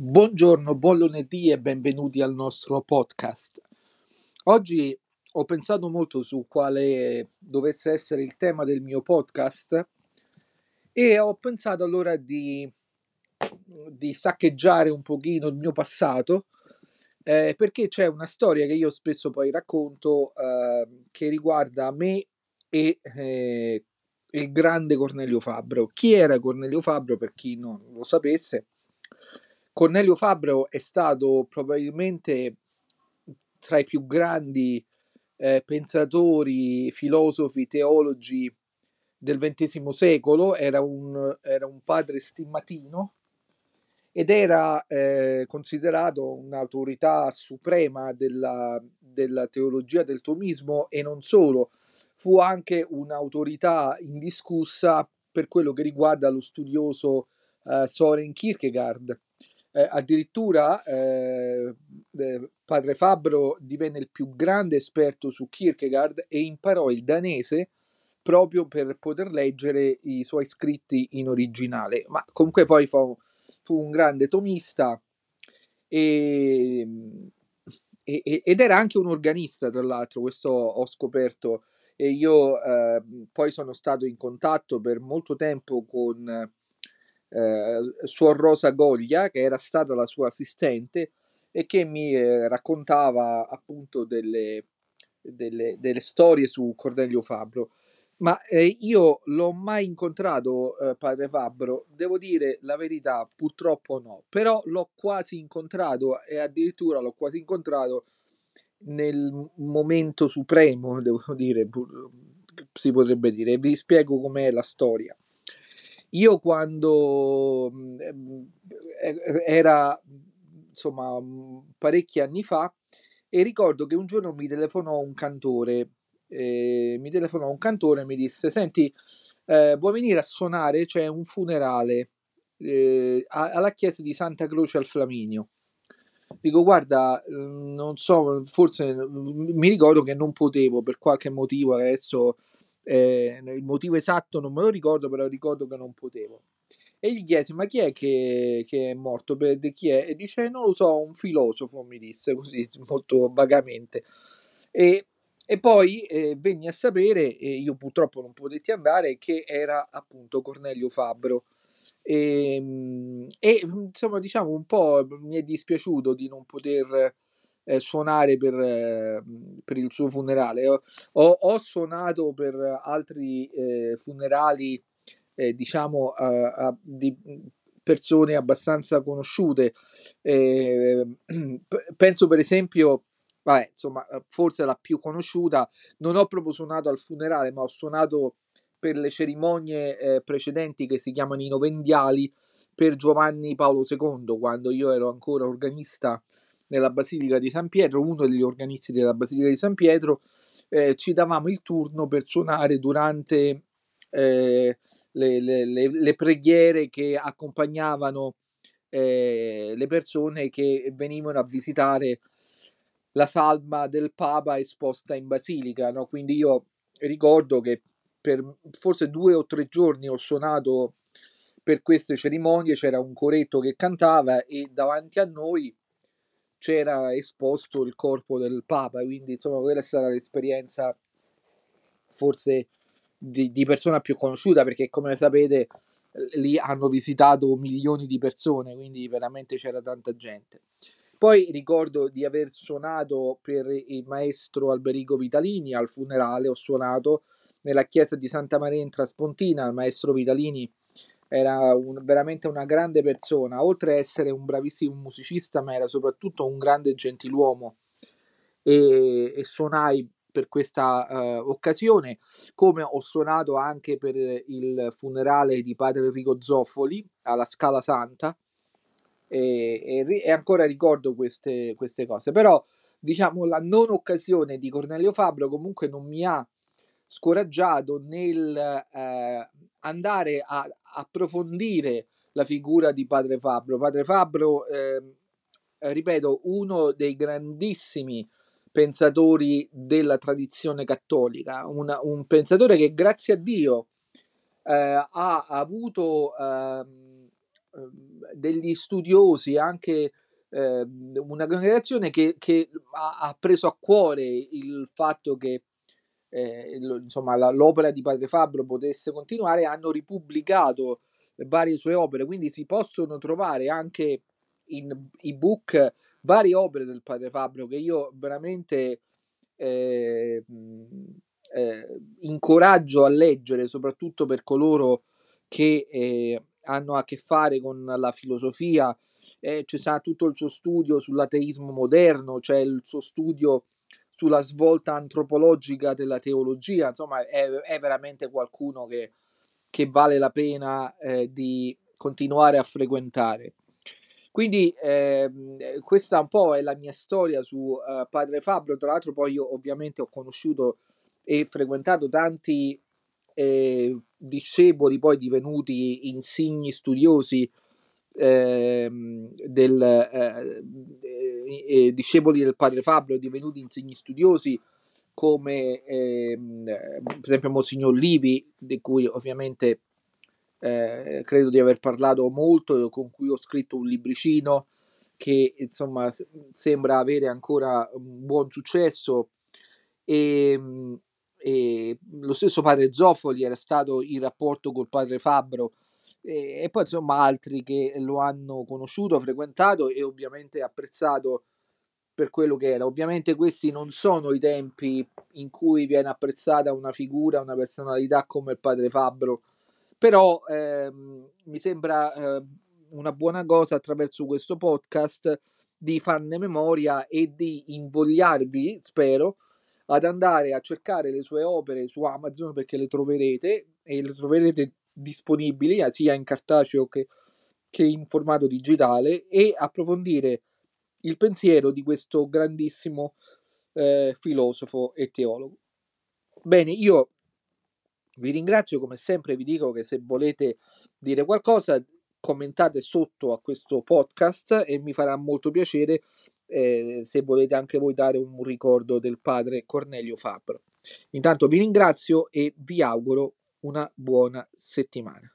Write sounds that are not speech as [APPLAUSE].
Buongiorno, buon lunedì e benvenuti al nostro podcast. Oggi ho pensato molto su quale dovesse essere il tema del mio podcast e ho pensato allora di, di saccheggiare un pochino il mio passato eh, perché c'è una storia che io spesso poi racconto eh, che riguarda me e eh, il grande Cornelio Fabbro. Chi era Cornelio Fabbro per chi non lo sapesse? Cornelio Fabbro è stato probabilmente tra i più grandi eh, pensatori, filosofi, teologi del XX secolo, era un, era un padre stimatino ed era eh, considerato un'autorità suprema della, della teologia del tomismo e non solo, fu anche un'autorità indiscussa per quello che riguarda lo studioso eh, Soren Kierkegaard eh, addirittura eh, eh, padre Fabbro divenne il più grande esperto su Kierkegaard e imparò il danese proprio per poter leggere i suoi scritti in originale. Ma comunque poi fu, fu un grande tomista e, e, ed era anche un organista, tra l'altro, questo ho scoperto. E io eh, poi sono stato in contatto per molto tempo con eh, Suor Rosa Goglia, che era stata la sua assistente e che mi eh, raccontava appunto delle, delle, delle, storie su Cornelio Fabbro. Ma eh, io l'ho mai incontrato, eh, padre Fabbro, devo dire la verità, purtroppo no, però l'ho quasi incontrato e addirittura l'ho quasi incontrato nel momento supremo, devo dire, si potrebbe dire. Vi spiego com'è la storia. Io quando mhmm, era insomma parecchi anni fa e ricordo che un giorno mi telefonò un cantore, eh, mi telefonò un cantore e mi disse senti eh, vuoi venire a suonare? C'è un funerale eh, alla chiesa di Santa Croce al Flaminio. Dico, guarda, mhmm, non so, forse mi ricordo che non potevo per qualche motivo, adesso eh, il motivo esatto non me lo ricordo, però ricordo che non potevo. E gli chiesi, ma chi è che, che è morto? Per, chi è? E dice, non lo so, un filosofo, mi disse così, [LAUGHS] molto vagamente. E, e poi eh, venni a sapere, e io purtroppo non potetti andare, che era appunto Cornelio Fabbro. E, ehm, e insomma, diciamo un po' mi è dispiaciuto di non poter eh, suonare per, eh, per, il suo funerale. Ho, ho, suonato per altri eh, funerali, eh, diciamo, di persone abbastanza conosciute. [CLEARS THROAT] penso per esempio vabbè, insomma, forse la più conosciuta, non ho proprio suonato al funerale, ma ho suonato per le cerimonie eh, precedenti che si chiamano i novendiali per Giovanni Paolo II, quando io ero ancora organista nella Basilica di San Pietro, uno degli organisti della Basilica di San Pietro, eh, ci davamo il turno per suonare durante eh, le, le, le, le, preghiere che accompagnavano eh, le persone che venivano a visitare la salma del Papa esposta in Basilica. No? Quindi io ricordo che per forse due o tre giorni ho suonato per queste cerimonie, c'era un coretto che cantava e davanti a noi c'era esposto il corpo del Papa, quindi insomma quella è stata l'esperienza forse di, di persona più conosciuta perché come sapete lì hanno visitato milioni di persone, quindi veramente c'era tanta gente. Poi ricordo di aver suonato per il maestro Alberico Vitalini al funerale, ho suonato nella chiesa di Santa Maria in Traspontina, il maestro Vitalini era un, veramente una grande persona, oltre a essere un bravissimo musicista, ma era soprattutto un grande gentiluomo. E, e suonai per questa uh, occasione, come ho suonato anche per il funerale di padre Enrico Zoffoli alla Scala Santa. E, e, e ancora ricordo queste, queste cose, però diciamo la non occasione di Cornelio Fabro comunque non mi ha scoraggiato nel eh, andare a approfondire la figura di Padre Fabbro. Padre Fabbro, eh, ripeto, uno dei grandissimi pensatori della tradizione cattolica, una, un pensatore che grazie a Dio eh, ha avuto ehm, degli studiosi, anche eh, una congregazione che, che ha, ha, preso a cuore il fatto che eh, insomma, la, l'opera di Padre Fabbro potesse continuare, hanno ripubblicato varie sue opere, quindi si possono trovare anche in ebook varie opere del Padre Fabbro che io veramente eh, eh, incoraggio a leggere, soprattutto per coloro che eh, hanno a che fare con la filosofia. Eh, c'è stato tutto il suo studio sull'ateismo moderno, c'è il suo studio sulla svolta antropologica della teologia, insomma è, è veramente qualcuno che, che, vale la pena eh, di continuare a frequentare. Quindi eh, questa un po' è la mia storia su uh, Padre Fabio, tra l'altro poi io ovviamente ho conosciuto e frequentato tanti eh, discepoli poi divenuti insigni studiosi eh, del, eh, eh, discepoli del padre Fabio divenuti insigni studiosi come ehm, per esempio Monsignor Livi di cui ovviamente eh, credo di aver parlato molto con cui ho scritto un libricino che insomma sembra avere ancora un buon successo. E ehm, e lo stesso padre Zoffoli era stato in rapporto col padre Fabbro e, e, poi insomma altri che lo hanno conosciuto, frequentato e ovviamente apprezzato per quello che era. Ovviamente questi non sono i tempi in cui viene apprezzata una figura, una personalità come il padre Fabbro, però ehm, mi sembra eh, una buona cosa attraverso questo podcast di farne memoria e di invogliarvi, spero, ad andare a cercare le sue opere su Amazon perché le troverete e le troverete disponibili eh, sia in cartaceo che, che in formato digitale e approfondire il pensiero di questo grandissimo eh, filosofo e teologo. Bene, io vi ringrazio come sempre, vi dico che se volete dire qualcosa commentate sotto a questo podcast e mi farà molto piacere eh, se volete anche voi dare un ricordo del padre Cornelio Fabbro. Intanto vi ringrazio e vi auguro una buona settimana.